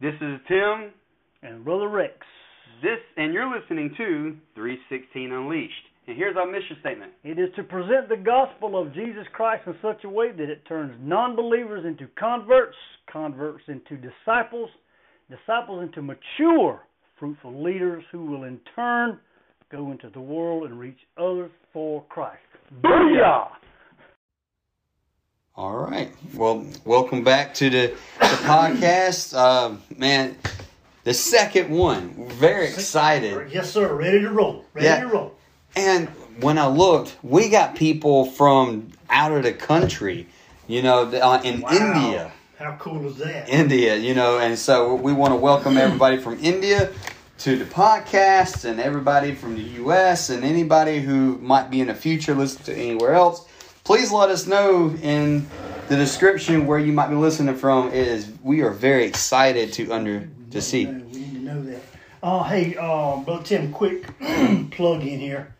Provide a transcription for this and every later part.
This is Tim. and Brother Rex. This and you're listening to 316 Unleashed. And here's our mission statement. It is to present the gospel of Jesus Christ in such a way that it turns non believers into converts, converts into disciples, disciples into mature, fruitful leaders who will in turn go into the world and reach others for Christ. Booyah! All right. Well, welcome back to the, the podcast. Uh, man, the second one. We're very excited. Yes, sir. Ready to roll. Ready Yeah. to roll. And when I looked, we got people from out of the country, you know, uh, in Wow. India. How cool is that? India, you know, and so we want to welcome everybody from India to the podcast and everybody from the US and anybody who might be in the future listening to anywhere else. Please let us know in the description where you might be listening from. It is we are very excited to under to see. We need to know that. Uh, hey, uh, Brother Tim, quick plug in here.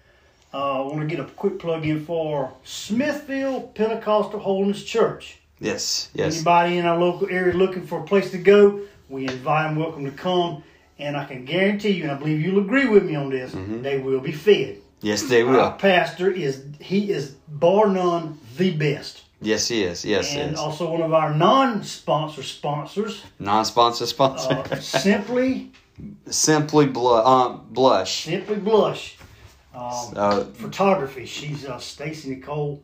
Uh, I want to get a quick plug in for Smithfield Pentecostal Holiness Church. Yes, yes. Anybody in our local area looking for a place to go, we invite them, welcome to come. And I can guarantee you, and I believe you'll agree with me on this, Mm-hmm. they will be fed. Yes, they Our will. pastor is he is bar none the best, Yes, he is. Yes, and is. also one of our non-sponsor sponsors, Non-sponsor sponsor. uh, Simply Simply blu- uh, blush. Simply Blush. Um, Uh, photography. She's uh, Stacy Nicole,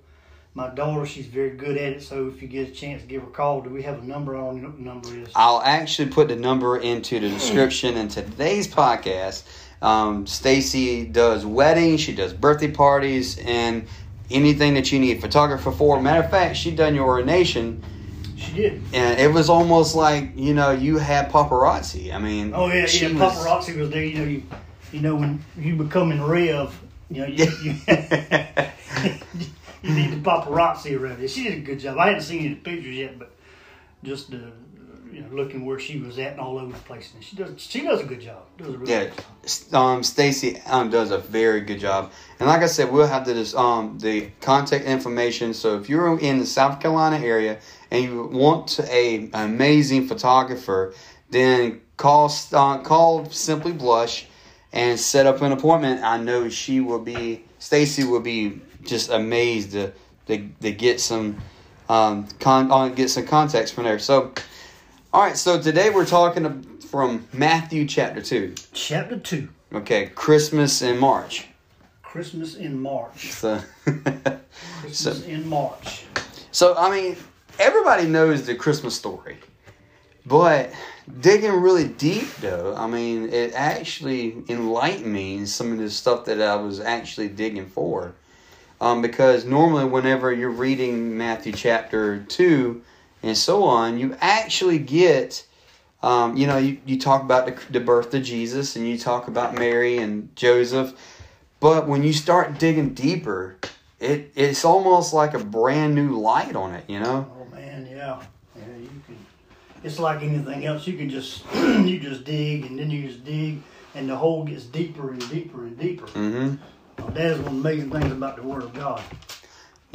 my daughter. She's very good at it. So if you get a chance, give her a call. Do we have a number? I don't know number is. I'll actually put the number into the description in today's podcast. Um, Stacy does weddings, she does birthday parties, and anything that you need photographer for. Matter of fact, she done your ordination, She did. and it was almost like you know you had paparazzi. I mean, Oh yeah, she yeah. was- Paparazzi was there. You know, you, you know when you become in Rev, you know, you, you, you need the paparazzi around you. She did a good job. I hadn't seen any pictures yet, but just uh, you know, looking where she was at and all over the place. And she does. She does a good job. Does a really Yeah, good job. um, Stacy um, does a very good job, and like I said, we'll have the um the contact information. So if you're in the South Carolina area and you want a an amazing photographer, then call uh, call Simply Blush and set up an appointment. I know she will be Stacy will be just amazed to to, to get some um con uh, get some contacts from there. So. All right, so today we're talking from Matthew chapter 2. Chapter two. Okay, Christmas in March. Christmas in March. So, Christmas so, in March. so, I mean, everybody knows the Christmas story. But digging really deep, though, I mean, it actually enlightened me in some of the stuff that I was actually digging for. Um, because normally, whenever you're reading Matthew chapter 2 and so on, you actually get, um, you know, you, you talk about the, the birth of Jesus and you talk about Mary and Joseph. But when you start digging deeper, it it's almost like a brand new light on it, you know? Oh man, yeah, yeah. You can. It's like anything else. You can just you just dig and then you just dig, and the hole gets deeper and deeper and deeper. Mm-hmm. Uh, that is one of the amazing things about the Word of God.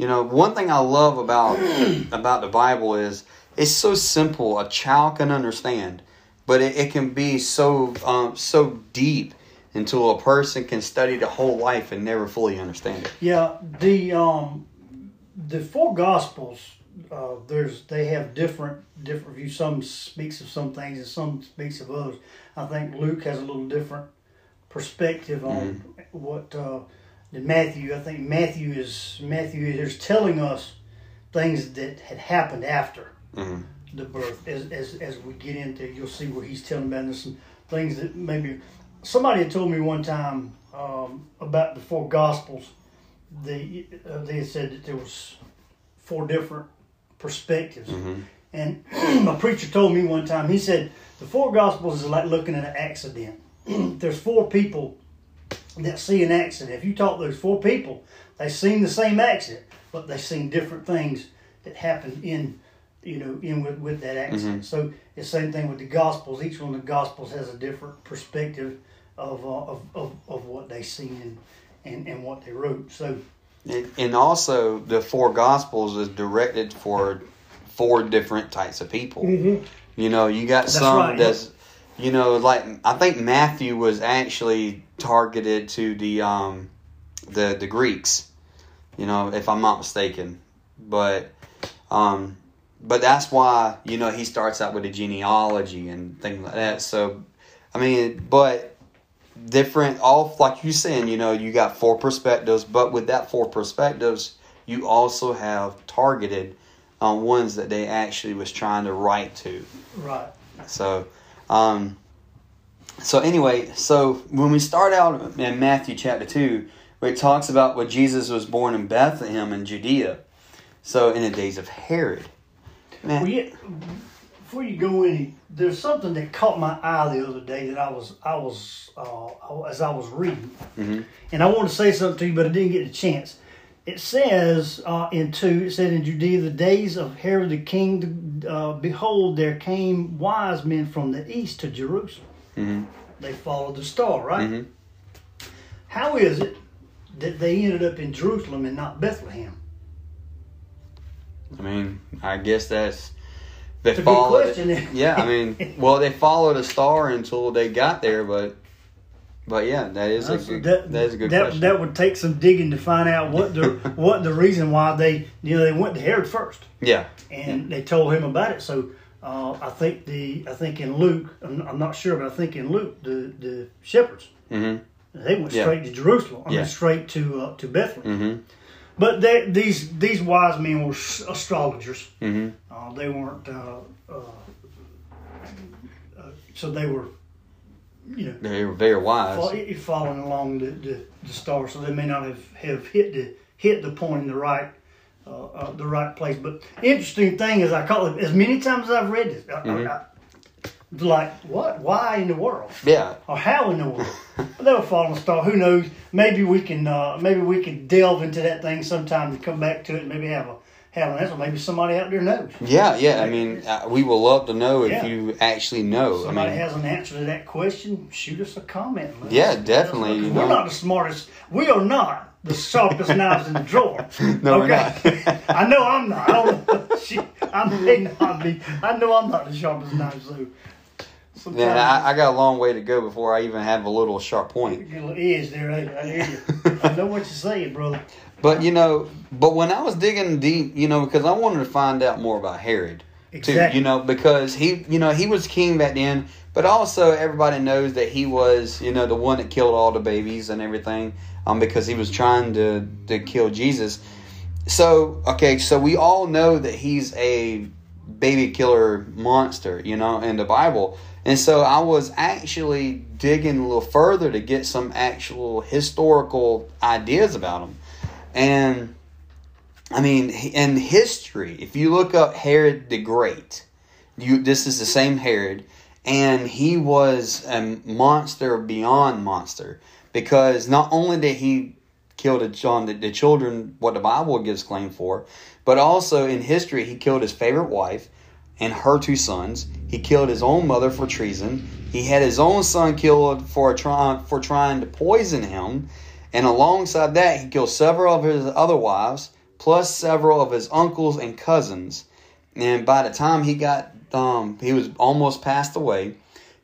You know, one thing I love about about the Bible is it's so simple. A child can understand, but it, it can be so um, so deep until a person can study the whole life and never fully understand it. Yeah, the um, the four Gospels. Uh, there's they have different different views. Some speaks of some things and some speaks of others. I think Luke has a little different perspective on what uh, than Matthew. I think Matthew is Matthew is telling us things that had happened after Mhm. the birth. As, as as we get into, you'll see where he's telling about this and things that maybe somebody had told me one time um, about the four Gospels. They uh, they had said that there was four different perspectives. And a preacher told me one time, he said, the four Gospels is like looking at an accident. There's four people that see an accident. If you talk to those four people, they seen the same accident, but they seen different things that happened in, you know, in with, with that accident. So it's the same thing with the Gospels. Each one of the Gospels has a different perspective of, uh, of, of, of what they seen and, and, and what they wrote. So And- And also, the four Gospels is directed for four different types of people. You You know, you got That's some right, that's, you know, like I think Matthew was actually targeted to the um, the the Greeks. You know, if I'm not mistaken, but um, but that's why you know he starts out with a genealogy and things like that. So, I mean, but different all like you saying, you know, you got four perspectives, but with that four perspectives, you also have targeted on ones that they actually was trying to write to. Right. So, um, so anyway, so when we start out in Matthew chapter two, where it talks about what Jesus was born in Bethlehem in Judea, so in the days of Herod. Man, Well, yeah, before you go any, there's something that caught my eye the other day that I was I was uh, as I was reading, Mhm. and I wanted to say something to you, but I didn't get a chance. It says uh, in two, it said in Judea, the days of Herod the king, uh, behold, there came wise men from the east to Jerusalem. Mhm. They followed the star, right? Mhm. How is it that they ended up in Jerusalem and not Bethlehem? I mean, I guess that's they It's a good followed. question. Yeah, I mean, well, they followed a star until they got there, but but yeah, that is a good, that, that is a good that, question. That would take some digging to find out what the what the reason why they you know they went to Herod first yeah, and they told him about it. So uh, I think the I think in Luke I'm, I'm not sure, but I think in Luke the the shepherds hmm they went Yeah. straight to Jerusalem. I Yeah. mean straight to uh, to Bethlehem. hmm But they, these these wise men were astrologers. hmm Uh, they weren't. Uh, uh, uh, so they were, you know, they were very wise. fo- following along the, the, the star, so they may not have, have hit the hit the point in the right uh, uh, the right place. But interesting thing is, I call it as many times as I've read this, I, Mhm. I, I, like what? Why in the world? Yeah, Or how in the world? they were following the star. Who knows? Maybe we can uh, maybe we can delve into that thing sometime and come back to it. and Maybe have a have an answer. Maybe somebody out there knows. yeah, yeah. I mean, uh, we will love to know if Yeah. you actually know. I Somebody mean, has an answer to that question, shoot us a comment. Yeah, definitely, you We're know. not the smartest. We are not the sharpest knives in the drawer. No, we're okay? not. I know I'm not. I don't. I may not be. I know I'm not the sharpest knife. So sometimes man, I, I got a long way to go before I even have a little sharp point. get a little edge there. I, I hear you. I know what you're saying, brother. But you know, but when I was digging deep, you know, because I wanted to find out more about Herod too, Exactly. you know, because he, you know, he was king back then, but also everybody knows that he was, you know, the one that killed all the babies and everything, um, because he was trying to to kill Jesus. So okay, so we all know that he's a baby killer monster, you know, in the Bible. And so I was actually digging a little further to get some actual historical ideas about him. And I mean, in history, if you look up Herod the Great, you this is the same Herod, and he was a monster beyond monster because not only did he kill the John the, the children, what the Bible gives claim for, but also in history he killed his favorite wife and her two sons. He killed his own mother for treason. He had his own son killed for trying for trying to poison him. And alongside that, he killed several of his other wives, plus several of his uncles and cousins. And by the time he got, um, he was almost passed away.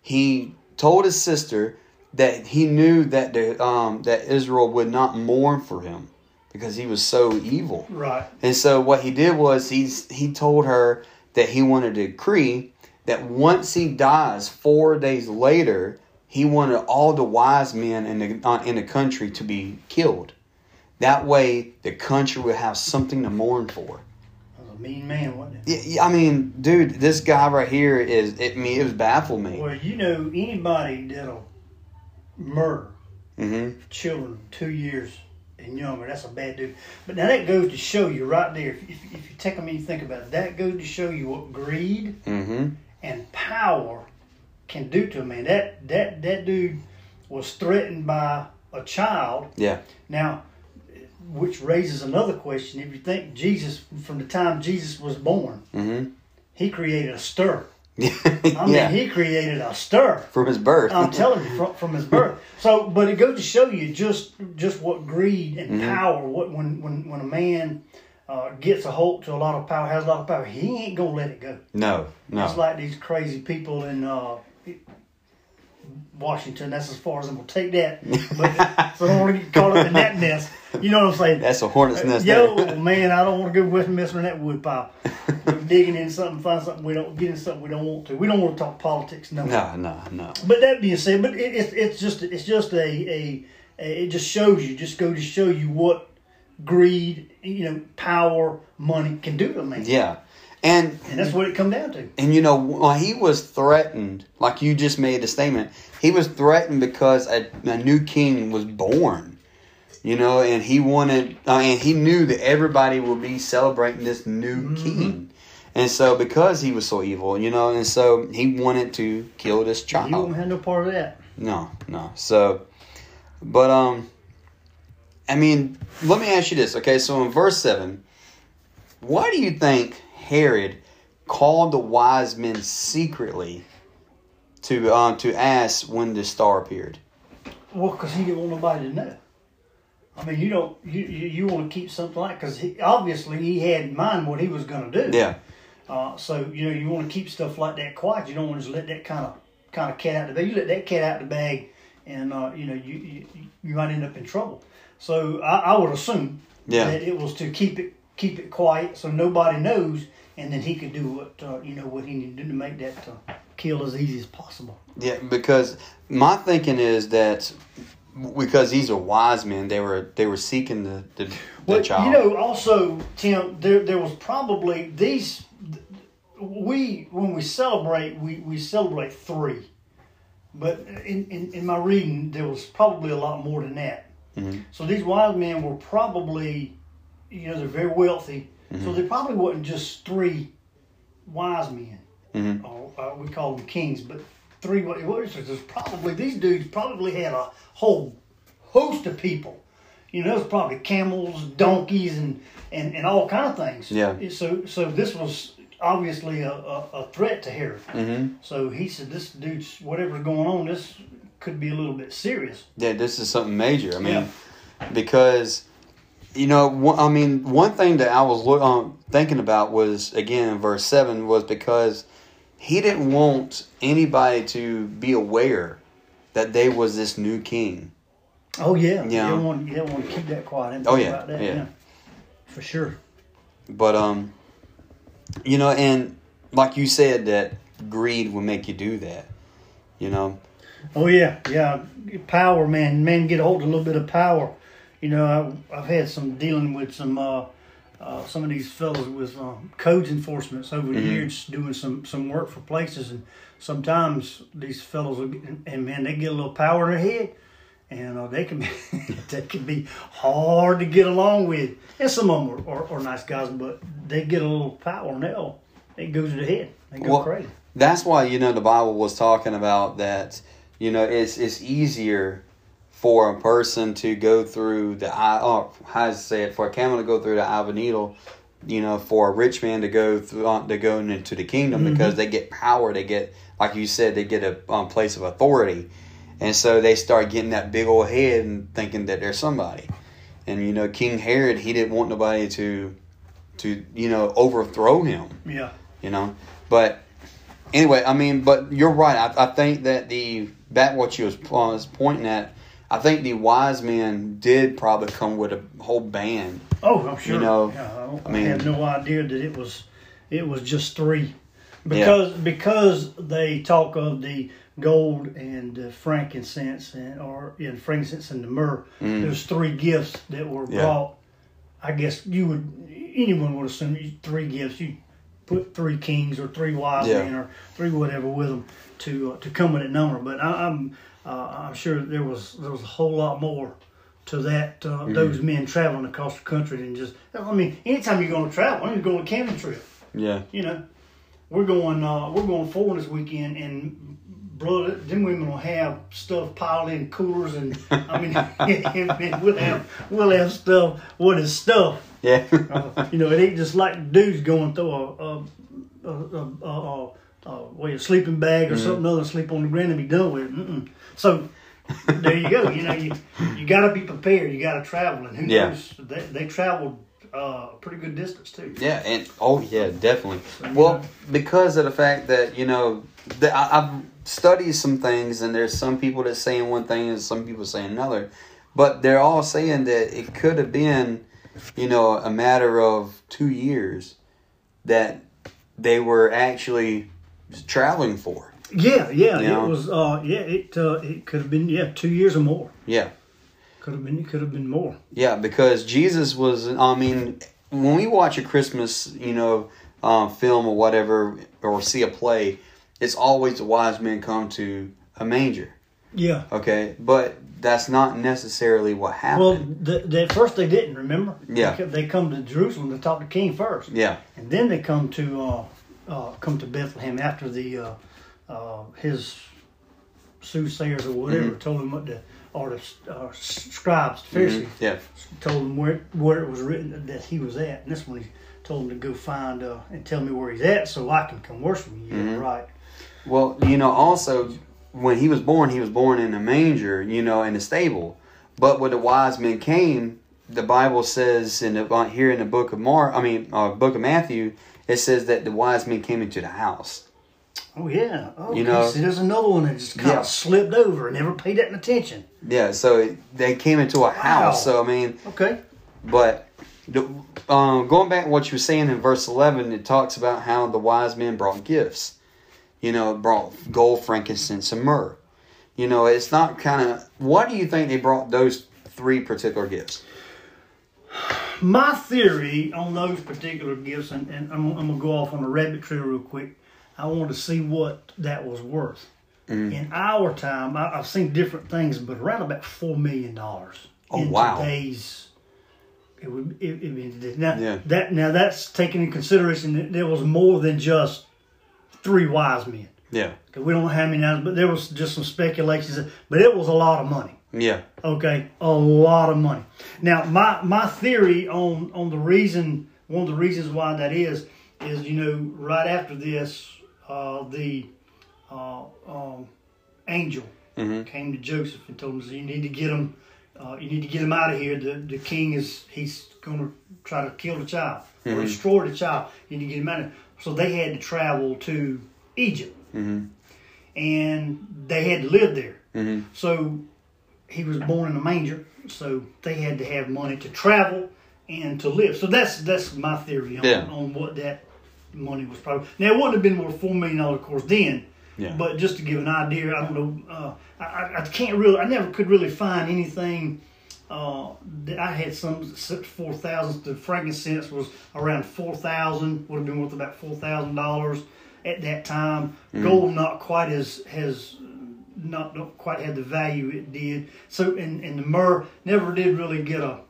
He told his sister that he knew that the, um, that Israel would not mourn for him because he was so evil. Right. And so what he did was he's he told her that he wanted to decree that once he dies, four days later, he wanted all the wise men in the uh, in the country to be killed. That way, the country would have something to mourn for. That was a mean man, wasn't it? Yeah, I mean, dude, this guy right here is. It, mean, it was baffled me. Well, you know, anybody that'll murder hmm children two years and younger, that's a bad dude. But now that goes to show you right there, if, if, if you take a minute and think about it, that goes to show you what greed hmm and power can do to a man. That that that dude was threatened by a child. Yeah. Now, which raises another question. If you think Jesus, from the time Jesus was born, hmm he created a stir. yeah. I mean, he created a stir. From his birth. I'm telling you, from, from his birth. So, but it goes to show you just just what greed and Mhm. power. What when when when a man uh, gets a hold to a lot of power, has a lot of power, he ain't gonna let it go. No, no. It's like these crazy people in uh, Washington. That's as far as I'm gonna take that. But so I don't want to get caught up in that mess. You know what I'm saying? That's a hornet's nest. Yo, man, I don't want to go with messing in that wood pile. We're digging in something, find something we don't get in something we don't want to. We don't want to talk politics, no. no, no, no. But that being said, but it, it's it's just it's just a, a, a it just shows you just go to show you what greed, you know, power, money can do to a man. Yeah, and And that's what it come down to. And you know, he was threatened, like you just made the statement, he was threatened because a, a new king was born. You know, and he wanted, uh, and he knew that everybody would be celebrating this new king. And so, because he was so evil, you know, and so he wanted to kill this You child. won't have no part of that. No, no. So, but um, I mean, let me ask you this. Okay, so in verse seven, why do you think Herod called the wise men secretly to um to ask when the star appeared? Well, because he didn't want nobody to know. I mean, you don't you you, you want to keep something like because obviously he had in mind what he was going to do. Yeah, Uh, so you know you want to keep stuff like that quiet. You don't want to just let that kind of kind of cat out the bag. You let that cat out the bag, and uh, you know you, you you might end up in trouble. So I, I would assume Yeah. that it was to keep it keep it quiet so nobody knows, and then he could do what uh, you know what he needed to do to make that uh, kill as easy as possible. yeah. Because my thinking is that because these are wise men, they were they were seeking the the, the Well, child. you know, also Tim, there there was probably these. We when we celebrate, we, we celebrate three, but in, in, in my reading, there was probably a lot more than that. Mhm. So these wise men were probably, you know, they're very wealthy, so they probably wasn't just three wise men. Mhm. Or, uh, we call them kings, but three. What it was there's probably these dudes probably had a whole host of people. You know, there's probably camels, donkeys, and, and, and all kind of things. Yeah. So so this was obviously a, a, a threat to Herod. hmm So he said, "This dude's whatever's going on. This could be a little bit serious." Yeah, this is something major. I mean, because you know, I mean, one thing that I was look, um, thinking about was again verse seven was because he didn't want anybody to be aware that they was this new king. Oh yeah, Yeah. You don't want you don't want to keep that quiet. Oh, yeah, about that. yeah. for sure. But um, you know, and like you said, that greed will make you do that. You know, Oh yeah, yeah. Power, man. Man, get hold of a little bit of power. You know, I, I've had some dealing with some uh, uh, some of these fellows with um, codes enforcements over the Mhm. years, doing some some work for places, and sometimes these fellows will get, and man, they get a little power in their head, and uh, they can be they can be hard to get along with. And some of them are, are, are nice guys, but they get a little power, and they'll it goes to the head. They go Well, crazy. that's why you know the Bible was talking about that. You know, it's it's easier for a person to go through the eye. Oh, how it say it? For a camel to go through the eye of a needle. You know, for a rich man to go through uh, to go into the kingdom because they get power. They get, like you said, they get a um, place of authority, and so they start getting that big old head and thinking that they're somebody. And you know, King Herod, he didn't want nobody to, to you know, overthrow him Yeah. you know. But anyway, I mean, but you're right. I, I think that the back what you was, was pointing at. I think the wise men did probably come with a whole band. Oh, I'm sure. You know, yeah, I, I I mean- had no idea that it was it was just three, because because they talk of the gold and frankincense and or yeah, the frankincense and the myrrh. Mm. There's three gifts that were Yeah. brought. I guess you would anyone would assume you, three gifts. You put three kings or three wise Yeah. men or three whatever with them to uh, to come with a number. But I, I'm uh, I'm sure there was there was a whole lot more to that uh, Mm-hmm. those men traveling across the country than just. I mean, anytime you're going to travel, I'm going on a camping trip. Yeah, You know, we're going uh, we're going forward this weekend, and brother, them women will have stuff piled in coolers, and I mean, and we'll have we'll have stuff. What is stuff? yeah, Uh, you know, it ain't just like dudes going through a a a, a, a, a, a, what, a sleeping bag or something other, sleep on the ground and be done with it. Mm-mm. So there you go. You know, you you got to be prepared. You got to travel, and who Yeah. knows? They, they traveled uh, a pretty good distance too. Yeah, and oh yeah, definitely. So, Well, know, because of the fact that you know, the, I, I've studied some things, and there's some people that saying one thing and some people saying another, but they're all saying that it could have been, you know, a matter of two years that they were actually traveling for. Yeah, yeah, You know? it was. Uh, yeah, it uh, it could have been yeah two years or more. Yeah, Could have been. It could have been more. yeah, because Jesus was. I mean, when we watch a Christmas, you know, um, film or whatever, or see a play, it's always the wise men come to a manger. Yeah. Okay, but that's not necessarily what Well, happened. the, the, at first they didn't. Remember? Yeah. They, they come to Jerusalem to talk to King first, yeah, and then they come to uh, uh, come to Bethlehem after the uh, uh, his soothsayers or whatever Mhm. told him what the or the uh, scribes, the Pharisees, Mhm. yeah, told him where where it was written that he was at. And this one he told him to go find uh, and tell me where he's at so I can come worship him. Yeah, Mhm. right. Well, you know, also when he was born, he was born in a manger, you know, in a stable. But when the wise men came, the Bible says in the uh, here in the book of Mark, I mean, uh, book of Matthew, it says that the wise men came into the house. Oh yeah. Okay. You know- See, there's another one that just kind Yeah. of slipped over and never paid that attention. Yeah, so it, they came into a house. So I mean, Okay. But the, um, going back to what you were saying in verse 11, it talks about how the wise men brought gifts. You know, brought gold, frankincense, and myrrh. You know, it's not kind of. What do you think they brought those three particular gifts? My theory on those particular gifts, and, and I'm, I'm going to go off on a rabbit trail real quick. I wanted to see what that was worth. Mhm. In our time, I, I've seen different things, but around about $4 million. Oh, in wow. today's. It would it, it, now Yeah. that now that's taking in consideration that there was more than just three wise men. Yeah. 'Cause we don't know how many now, but there was just some speculations. But it was a lot of money. Yeah. Okay, a lot of money. Now, my my theory on on the reason, one of the reasons why that is, is you know right after this, uh, the uh, um, angel hmm came to Joseph and told him, "You need to get him, uh, you need to get him out of here. The the king is he's going to try to kill the child or Mhm. destroy the child. You need to get him out of here." So they had to travel to Egypt, hmm and they had to live there. hmm So he was born in a manger, so they had to have money to travel and to live. So that's that's my theory on, Yeah. on what that money was probably. Now it wouldn't have been worth four million dollars, of course, then. Yeah. But just to give an idea, I don't know. Uh, I, I, can't really. I never could really find anything. Uh, that I had some four thousand. The frankincense was around four thousand. Would have been worth about four thousand dollars at that time. Gold not quite as has not, not quite had the value it did. So and, and the myrrh never did really get a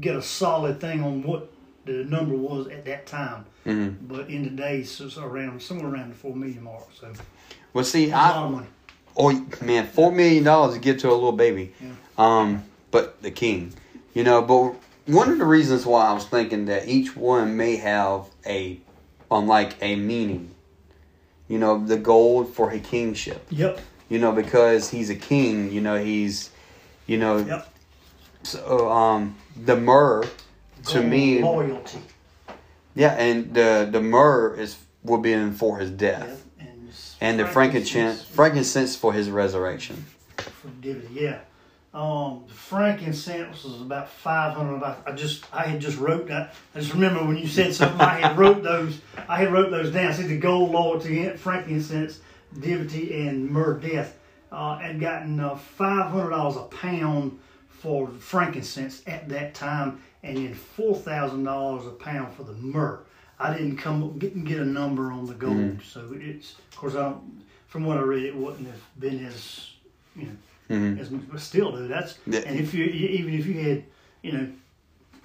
get a solid thing on what the number was at that time. hmm But in today's it's around somewhere around the four million mark. So Well, see, a lot I of money. oh man, four million dollars to give to a little baby. Yeah. Um, but the king, you know. But one of the reasons why I was thinking that each one may have a, um, like a meaning. You know, the gold for a kingship. Yep. You know, because he's a king. You know, he's, you know, Yep. so um, the myrrh to me, loyalty. yeah, and the the myrrh is will be in for his death. And, and the frankincense frankincense for his resurrection. Yeah. Um, the frankincense was about five hundred. I, I just I had just wrote that. I just remember when you said something. I had wrote those. I had wrote those down. See the gold loyalty, frankincense, divinity, and myrrh death. Uh, had gotten uh, five hundred dollars a pound for frankincense at that time, and then four thousand dollars a pound for the myrrh. I didn't come didn't get a number on the gold, so it's of course I don't. From what I read, it wouldn't have been as you know hmm as much, but still, dude, that's Yeah. and if you even if you had, you know,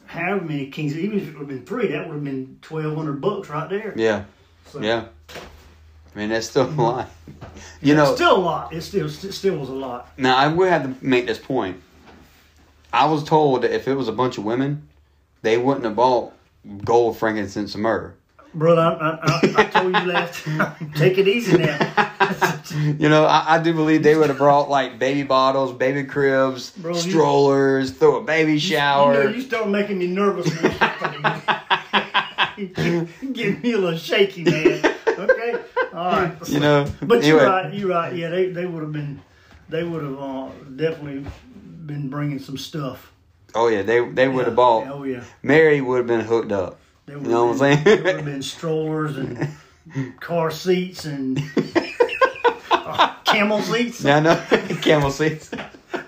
however many kings, even if it would have been three, that would have been twelve hundred bucks right there. Yeah, So, yeah. I mean, that's still a lot. You know, still a lot. It still it still was a lot. Now I will have to make this point. I was told that if it was a bunch of women, they wouldn't have bought gold, frankincense, and myrrh. brother, I, I, I, told you last time. Take it easy now. You know, I, I do believe they would have brought like baby bottles, baby cribs, Bro, you- strollers, throw a baby shower. You, know, you start making me nervous. You. Getting me a little shaky, man. Okay, all right. You know, But you're right. You're right. Yeah, they, they would have been, they would have uh, definitely been bringing some stuff. Oh yeah, they they would have bought. Oh yeah. Mary would have been hooked up. They You know what I'm saying? There would have been strollers and car seats and uh, camel seats. Yeah, I know. Camel seats.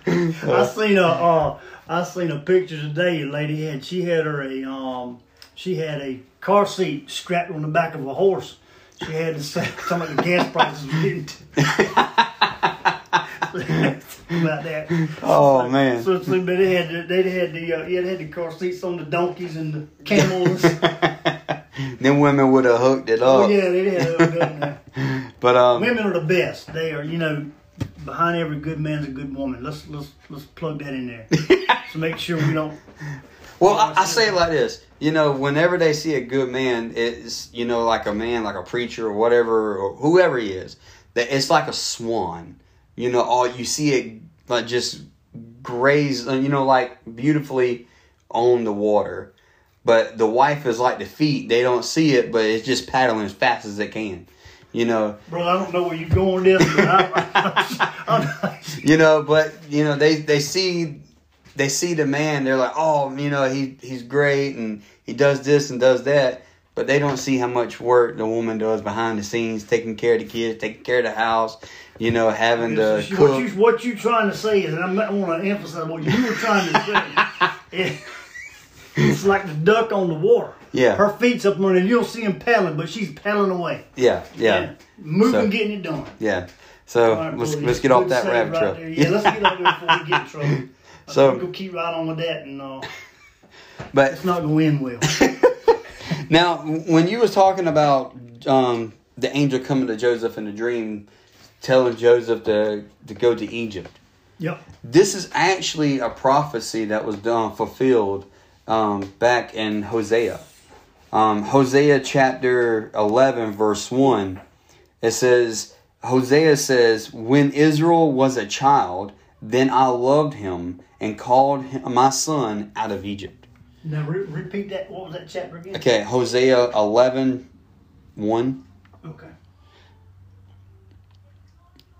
I seen a uh, I seen a picture today. A lady had she had her a um she had a car seat strapped on the back of a horse. She had to say some of the gas prices about that. Oh man. So, so but they had the, they had the uh, yeah they had the car seats on the donkeys and the camels. Them women would have hooked it up. oh yeah, they had it good there. But um, Women are the best. They are you know behind every good man's a good woman. Let's let's let's plug that in there to make sure we don't. well, I, I say it like this. You know, whenever they see a good man, it's you know like a man, like a preacher or whatever, or whoever he is. That it's like a swan. You know, all you see it like just graze. uh, You know, like beautifully on the water. But the wife is like the feet; they don't see it, but it's just paddling as fast as it can. You know, Bro, I don't know where you're going this, but I, I, you know but you know they they see they see the man they're like oh you know he he's great and he does this and does that but they don't see how much work the woman does behind the scenes taking care of the kids taking care of the house you know having to what, you, cook what you trying to say is, and I want to emphasize what you were trying to say. It- it's like the duck on the water. yeah Her feet's up on it. You don't see him paddling, but she's paddling away. yeah yeah Moving, So- getting it done. yeah so right, let's, let's get off that rabbit right trail there. Yeah, let's get off there before we get in trouble. I So- we'll keep right on with that, and uh, but it's not going to end well. Now, when you was talking about um, the angel coming to Joseph in a dream, telling Joseph to to go to Egypt, Yep. this is actually a prophecy that was done fulfilled um, back in Hosea. Um, Hosea chapter eleven, verse one. It says, Hosea says, "When Israel was a child, then I loved him and called him my son out of Egypt." Now re- repeat that. What was that chapter again? Okay, Hosea 11, 1. Okay.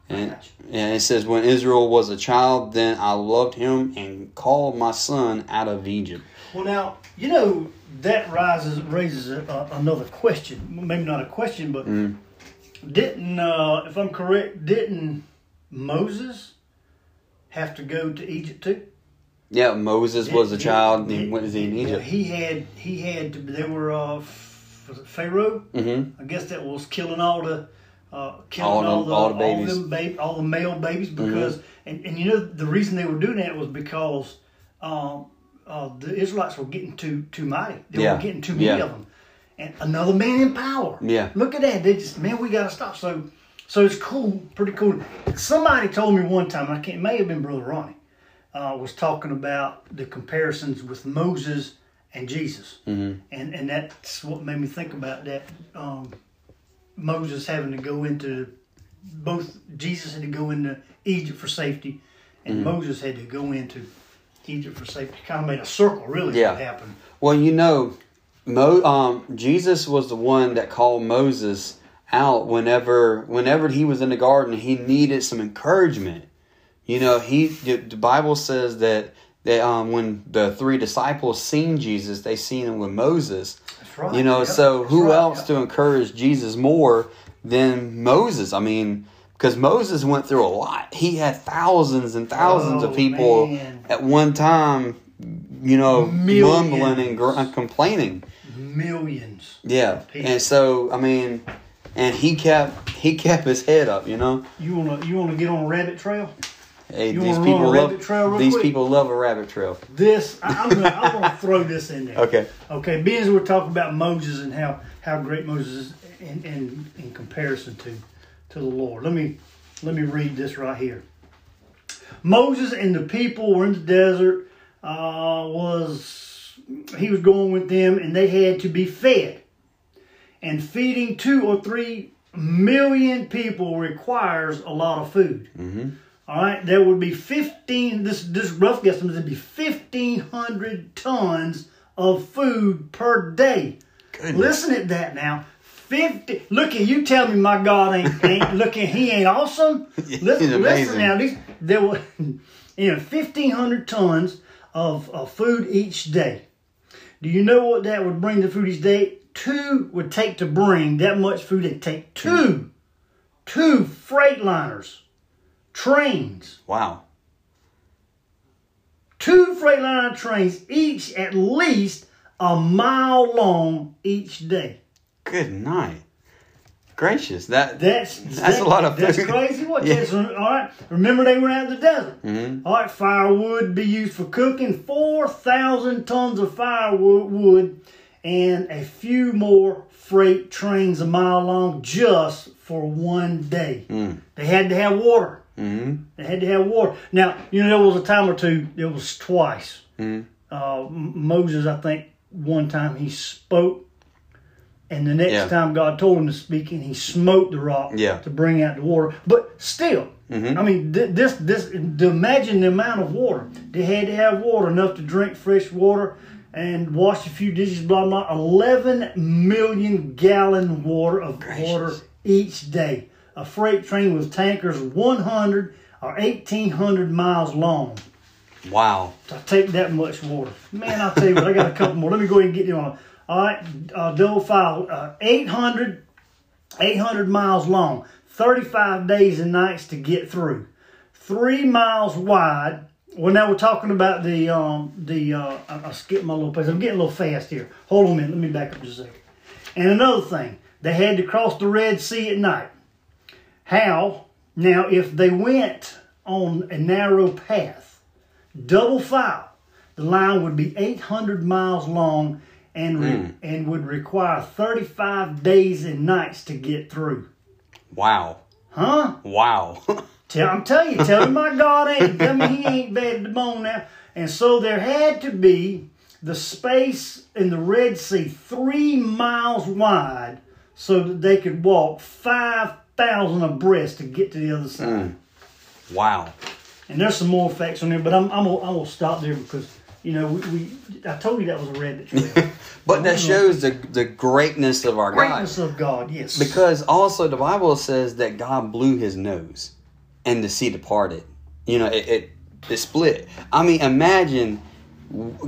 And, Gotcha. and it says, When Israel was a child, then I loved him and called my son out of Egypt. Well, now you know that rises raises a, a, another question. Maybe not a question, but Mm. didn't, uh, if I'm correct, didn't Moses have to go to Egypt too? Yeah, Moses was a child he went in Egypt. He had he had. They were uh, was it Pharaoh? Mm-hmm. I guess that was killing all the. Uh, killing All all, the- the, all the babies. Mm-hmm. all, ba- all the male babies because and, and you know the reason they were doing that was because um, uh, the Israelites were getting too too mighty. They Yeah. were getting too many Yeah. of them, and another man in power. Yeah. look at that. They just man, we gotta stop. So so it's cool, pretty cool. Somebody told me one time, I can't. It may have been Brother Ronnie, uh, was talking about the comparisons with Moses and Jesus, Mm-hmm. and and that's what made me think about that. Um, Moses having to go into both Jesus had to go into Egypt for safety, and Mm-hmm. Moses had to go into Egypt for safety. Kind of made a circle, really. Yeah. What happened? Well, you know, Mo, um, Jesus was the one that called Moses out whenever whenever he was in the garden. He needed some encouragement. You know, he the, Bible says that that um, when the three disciples seen Jesus, they seen him with Moses. That's right. You know, so who right, else to encourage Jesus more than Moses? I mean, because Moses went through a lot. He had thousands and thousands Oh, of people man. at one time, you know, Millions. mumbling and gr- complaining. millions. Yeah, and so I mean, and he kept he kept his head up. You know, You wanna you wanna get on a rabbit trail? Hey, You these people a rabbit love trail these quick? people love a rabbit trail. This I, I'm gonna I'm gonna throw this in there. Okay. Okay, being as we're talking about Moses and how, how great Moses is in, in, in comparison to, to the Lord. Let me let me read this right here. Moses and the people were in the desert. Uh, was he was going with them, and they had to be fed. and feeding two or three million people requires a lot of food. Mm-hmm. All right, there would be 15, this, this rough guesstimate would be 1,500 tons of food per day. Goodness. Listen at that now. 50, look at you tell me my God ain't, ain't looking, he ain't awesome. Listen, listen now, these, there were, you know, 1,500 tons of, of food each day. Do you know what that would bring to food each day? Two would take to bring that much food. It'd take two, hmm. two freight liners, trains, Wow. two Freightliner trains, each at least a mile long each day. Good night. Gracious. That That's That's that- a lot of That's food. crazy. What? Yeah. That's- all right. Remember, they were out in the desert. Mhm. All right. Firewood be used for cooking. Four thousand tons of firewood wood, and a few more freight trains a mile long just for one day. Mm. They had to have water. Mm-hmm. They had to have water. Now, you know, there was a time or two, there was twice. Mhm. Uh, Moses, I think, one time he spoke, and the next Yeah. time God told him to speak, and he smote the rock Yeah. to bring out the water. But still, Mhm. I mean, th- this, this, to imagine the amount of water. They had to have water, enough to drink fresh water and wash a few dishes, blah, blah. 11 million gallon water of Gracious. water each day. A freight train with tankers 100 or 1800 miles long. Wow. To take that much water. Man, I'll tell you what, I got a couple more. Let me go ahead and get you on. All right, uh, double file. Uh, 800, 800 miles long, 35 days and nights to get through. Three miles wide. Well, now we're talking about the, um, the uh, I, I skipped my little place. I'm getting a little fast here. Hold on a minute. Let me back up just a second. And another thing, they had to cross the Red Sea at night. How? Now, if they went on a narrow path, double file, the line would be 800 miles long and re- hmm. and would require 35 days and nights to get through. Wow. Huh? Wow. Tell, I'm telling you, tell me my God ain't, tell me he ain't bad to the bone now. And so there had to be the space in the Red Sea three miles wide so that they could walk 5,000 abreast to get to the other side. Mm. wow. And there's some more facts on there, but I'm, I'm, gonna, I'm gonna stop there because, you know, we, we I told you that was a red trail. But that shows the the greatness of our God. Greatness of God, yes. Because also the Bible says that God blew his nose and the sea departed. You know, it, it, it split. I mean, imagine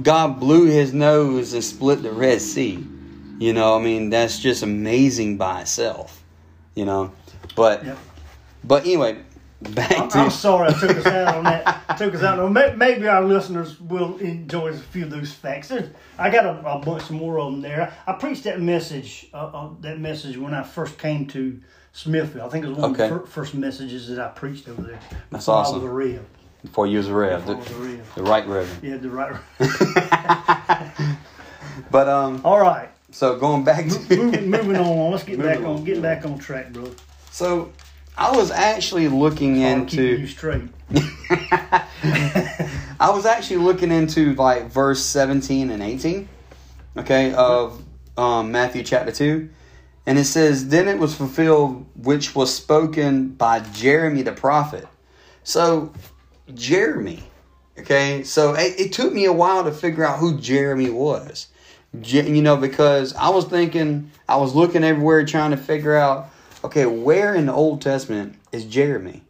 God blew his nose and split the Red Sea. You know, I mean, that's just amazing by itself. You know, but Yep. but anyway, back I'm, to I'm sorry I took us out on that. took us out on May- Maybe our listeners will enjoy a few of those facts. There's, I got a, a bunch more of them there. I, preached that message. Uh, uh, that message when I first came to Smithville. I think it was one Okay. of the fir- first messages that I preached over there. That's awesome. I was a before you was a rev, Before I was a the, real. the right reverend. Yeah, the right. But um, All right, so going back to moving, moving on. Let's get back on on. get back on track, brother. So I was actually looking into. straight. I was actually looking into like verse 17 and 18, okay, of um, Matthew chapter 2. And it says, Then it was fulfilled which was spoken by Jeremy the prophet. So, Jeremy, okay, so it, it took me a while to figure out who Jeremy was. Je- you know, because I was thinking, I was looking everywhere trying to figure out, okay, where in the Old Testament is Jeremy?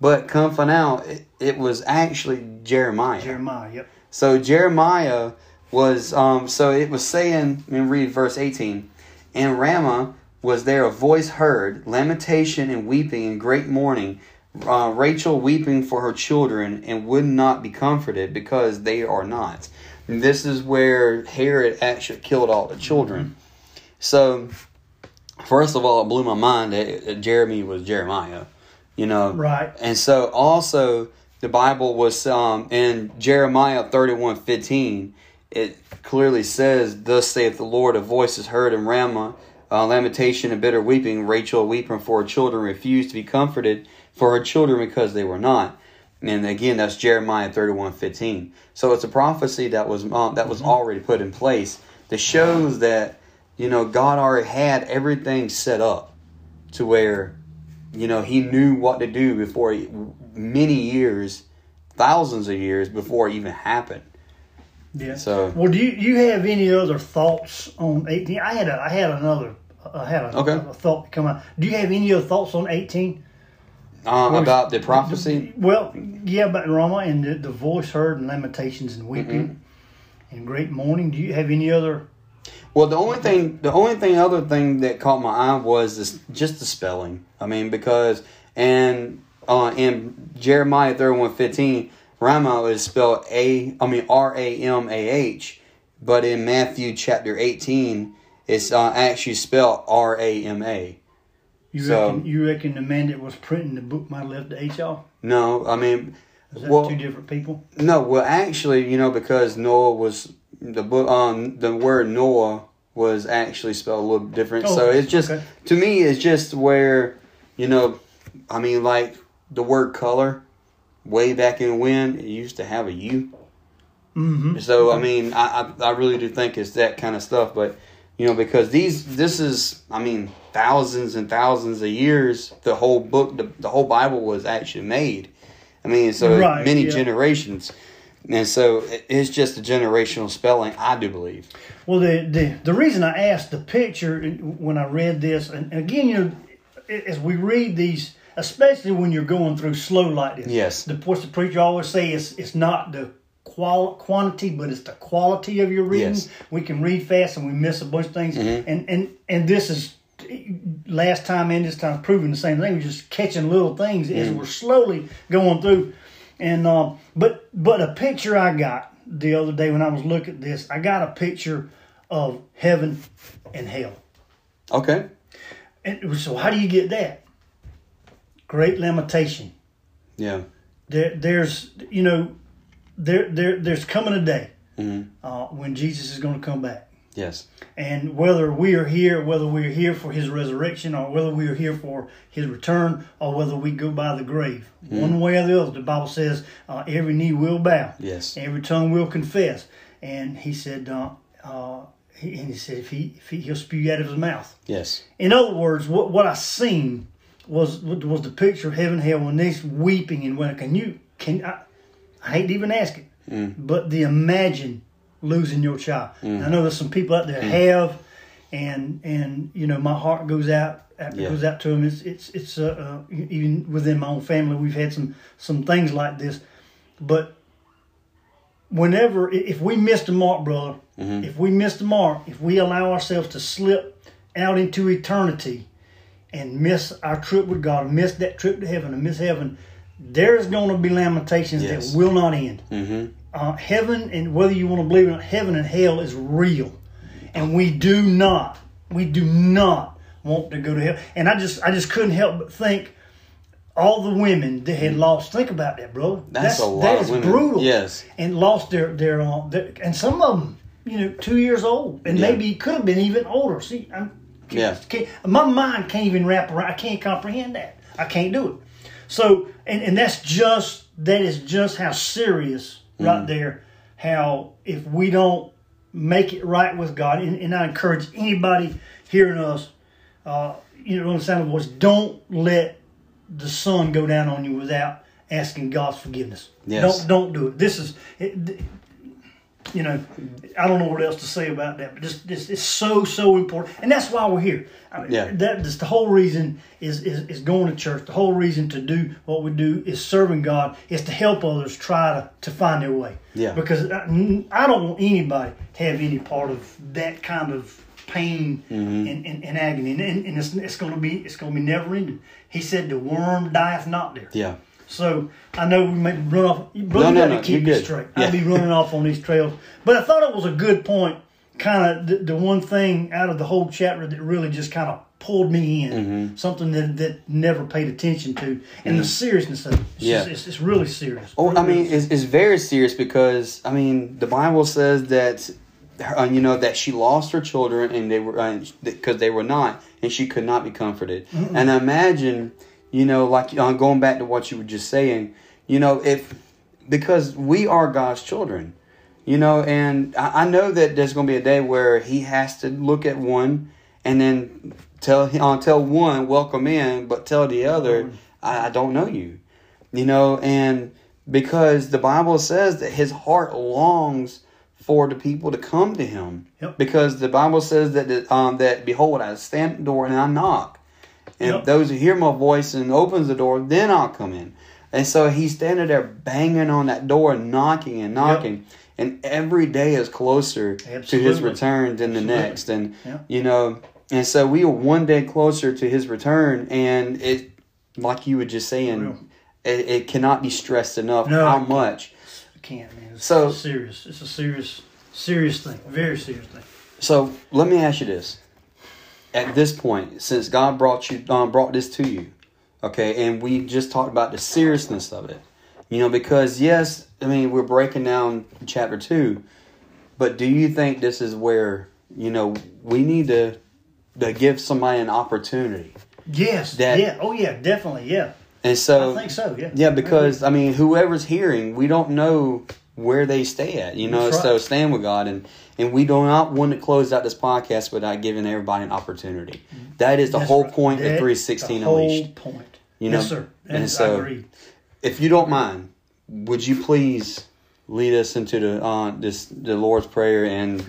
But come find out, it, it was actually Jeremiah. Jeremiah. Yep. So Jeremiah was um so it was saying let me read verse 18 and Ramah was there a voice heard lamentation and weeping and great mourning uh, Rachel weeping for her children and would not be comforted because they are not and this is where Herod actually killed all the children so first of all it blew my mind that Jeremy was Jeremiah you know Right. and so also the Bible was um in Jeremiah thirty one fifteen, it clearly says, Thus saith the Lord, a voice is heard in Ramah, uh, lamentation and bitter weeping, Rachel weeping for her children refused to be comforted for her children because they were not. And again, that's Jeremiah thirty one fifteen. So it's a prophecy that was um, that was already put in place that shows that you know, God already had everything set up to where, you know, He knew what to do before he, many years, thousands of years before it even happened. Yeah. So- well, do you you have any other thoughts on eighteen? I had a I had another I had a, Okay. a thought come out. Do you have any other thoughts on eighteen? Uh, about the prophecy, Well, yeah, about Ramah and the, the voice heard and lamentations and weeping Mm-hmm. and great mourning. Do you have any other? Well, the only thing, the only thing, other thing that caught my eye was this, just the spelling. I mean, because and uh, in Jeremiah thirty one fifteen, Ramah is spelled a, I mean R A M A H, but in Matthew chapter eighteen, it's uh, actually spelled R A M A. You So- reckon you reckon the man that was printing the book might have left the H off? No, I mean, Is that Well- two different people? no. Well, actually, you know, because Noah was the book, um, the word Noah was actually spelled a little different. Oh, so it's just okay. to me, it's just where you know, I mean, like the word color, way back in when it used to have a U. Mm-hmm. So I mean, I, I I really do think it's that kind of stuff, but you know, because these this is I mean thousands and thousands of years the whole book the, the whole Bible was actually made. I mean, so Right, many yeah. generations, and so it's just a generational spelling, I do believe. Well, the, the the reason I asked the picture when I read this, and again, you know, as we read these, especially when you're going through slow like this. Yes. The what's the preacher always say is it's not the qual quantity, but it's the quality of your reading. Yes. Mm-hmm. We can read fast and we miss a bunch of things, and and and this is last time and this time proving the same thing. We're just catching little things as we're slowly going through. And um, but but a picture I got the other day when I was looking at this, I got a picture of heaven and hell. Okay. And so how do you get that? Great limitation. Yeah. There, there's you know, there there there's coming a day Mhm. uh, when Jesus is going to come back. Yes. And whether we are here, whether we are here for his resurrection, or whether we are here for his return, or whether we go by the grave, one way or the other, the Bible says uh, every knee will bow, Yes. every tongue will confess. And he said, uh, uh, he, and he said, if he, if he he'll spew out of his mouth. Yes. In other words, what what I seen was was the picture of heaven, hell, when they's weeping and when can you can I, I hate to even ask it, but the imagine losing your child. I know there's some people out there have, and and you know my heart goes out Yeah. goes out to them. It's it's it's uh, uh, even within my own family we've had some some things like this, but whenever if we miss the mark, brother, if we miss the mark, if we allow ourselves to slip out into eternity and miss our trip with God, miss that trip to heaven, and miss heaven, there's going to be lamentations Yes. that will not end. Mm-hmm. Uh, heaven, and whether you want to believe it or not, heaven and hell is real, and we do not, we do not want to go to hell. And I just, I just couldn't help but think. All the women that had lost, think about that, bro. That's a lot that is women. brutal Yes. and lost their their, uh, their and some of them you know two years old and Yeah. maybe could have been even older see I'm, Yeah. can't, my mind can't even wrap around i can't comprehend that i can't do it so and, and that's just that is just how serious right there how if we don't make it right with god and, and i encourage anybody hearing us uh, you know understand the voice don't let the sun go down on you without asking god's forgiveness. Yes. don't don't do it. This is it, you know, I don't know what else to say about that, but just this it's so so important, and that's why we're here. I mean, Yeah. that is the whole reason is, is is going to church. The whole reason to do what we do is serving God, is to help others try to to find their way. Yeah. Because I, I don't want anybody to have any part of that kind of pain Mm-hmm. and, and, and agony, and, and it's, it's going to be it's going to be never ending. He said, "The worm dieth not there." Yeah. So I know we may run off. Brother, No, no, no, to keep it straight. Yeah. I'll be running off on these trails. But I thought it was a good point. Kind of the, the one thing out of the whole chapter that really just kind of pulled me in. Mm-hmm. Something that, that never paid attention to, and the seriousness of it. It's, Yeah. just, it's, it's really serious. Oh, I Really mean, it's, it's very serious because I mean, the Bible says that uh, you know that she lost her children and they were because they were not, and she could not be comforted. And imagine, you know, like uh, going back to what you were just saying, you know, if because we are God's children, You know, and I, I know that there's going to be a day where he has to look at one and then tell uh, tell one welcome in, but tell the other I, I don't know you. You know, and because the Bible says that his heart longs for the people to come to him. Yep. Because the Bible says that um, that behold, I stand at the door and I knock, and Yep. those who hear my voice and opens the door, then I'll come in. And so he's standing there banging on that door, knocking and knocking, and every day is closer to his return than the Absolutely. next. And Yeah. you know, and so we are one day closer to his return, and it, like you were just saying, it, it cannot be stressed enough No. how much. I can't, man. It's So- serious. It's a serious, serious thing. Very serious thing. So let me ask you this: At this point, since God brought you, um, brought this to you, okay, and we just talked about the seriousness of it, you know, because yes, I mean we're breaking down chapter two, but do you think this is where you know we need to to give somebody an opportunity? Yes. That- yeah. Oh yeah. Definitely. Yeah. And so I think so. Yeah. Yeah, because I mean, whoever's hearing, we don't know where they stay at. You know, right. so stand with God, and and we do not want to close out this podcast without giving everybody an opportunity. That is the That's whole right. point That- of three sixteen the whole unleashed. point. You know, yes, sir. and And so-. If you don't mind, would you please lead us into the uh, this the Lord's prayer and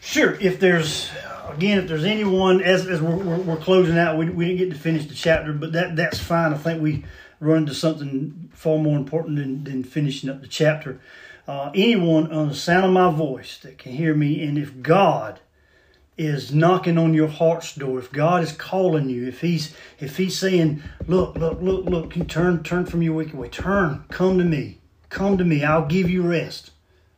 Sure. If there's again, if there's anyone as as we're, we're, we're closing out, we, we didn't get to finish the chapter, but that that's fine. I think we run into something far more important than, than finishing up the chapter. Uh, anyone on the sound of my voice that can hear me, and if God is knocking on your heart's door, if God is calling you, if He's if He's saying, "Look, look, look, look, you turn turn from your wicked way, turn, come to me, come to me, I'll give you rest."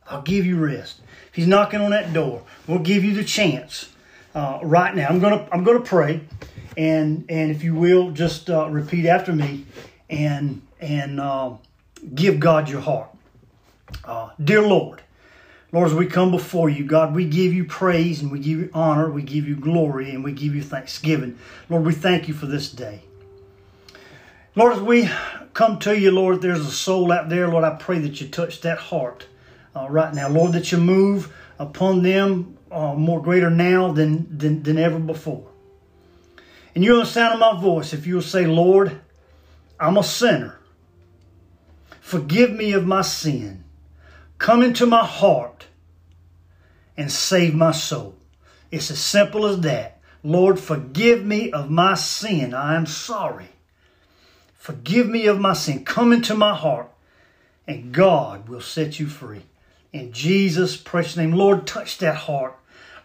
I'll give you rest. If he's knocking on that door, we'll give you the chance. Uh, right now, I'm gonna I'm gonna pray, and and if you will, just uh, repeat after me, and and uh, give God your heart. Uh, dear Lord, Lord, as we come before you, God, we give you praise and we give you honor, we give you glory, and we give you thanksgiving. Lord, we thank you for this day. Lord, as we come to you, Lord, there's a soul out there, Lord, I pray that you touch that heart uh, right now. Lord, that you move upon them uh, more greater now than, than, than ever before. And the sound of my voice. If you'll say, Lord, I'm a sinner. Forgive me of my sin. Come into my heart and save my soul. It's as simple as that. Lord, forgive me of my sin. I am sorry. Forgive me of my sin. Come into my heart, and God will set you free. In Jesus' precious name, Lord, touch that heart.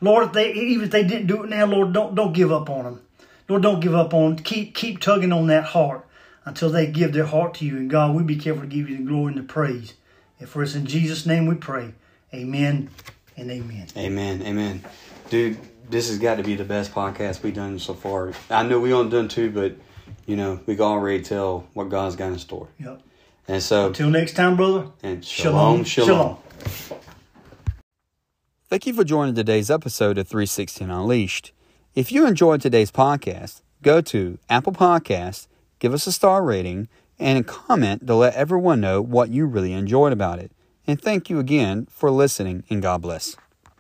Lord, if they even if they didn't do it now, Lord, don't don't give up on them. Lord, don't give up on them. Keep keep tugging on that heart until they give their heart to you. And God, we be careful to give you the glory and the praise. And for us in Jesus' name we pray. Amen and amen. Amen, Amen, dude. This has got to be the best podcast we've done so far. I know we only done two, but you know we can already tell what God's got in store. Yep. And so, until next time, brother. and shalom, shalom. Thank you for joining today's episode of 316 Unleashed. If you enjoyed today's podcast, go to Apple Podcasts, give us a star rating, and a comment to let everyone know what you really enjoyed about it. And thank you again for listening, and God bless.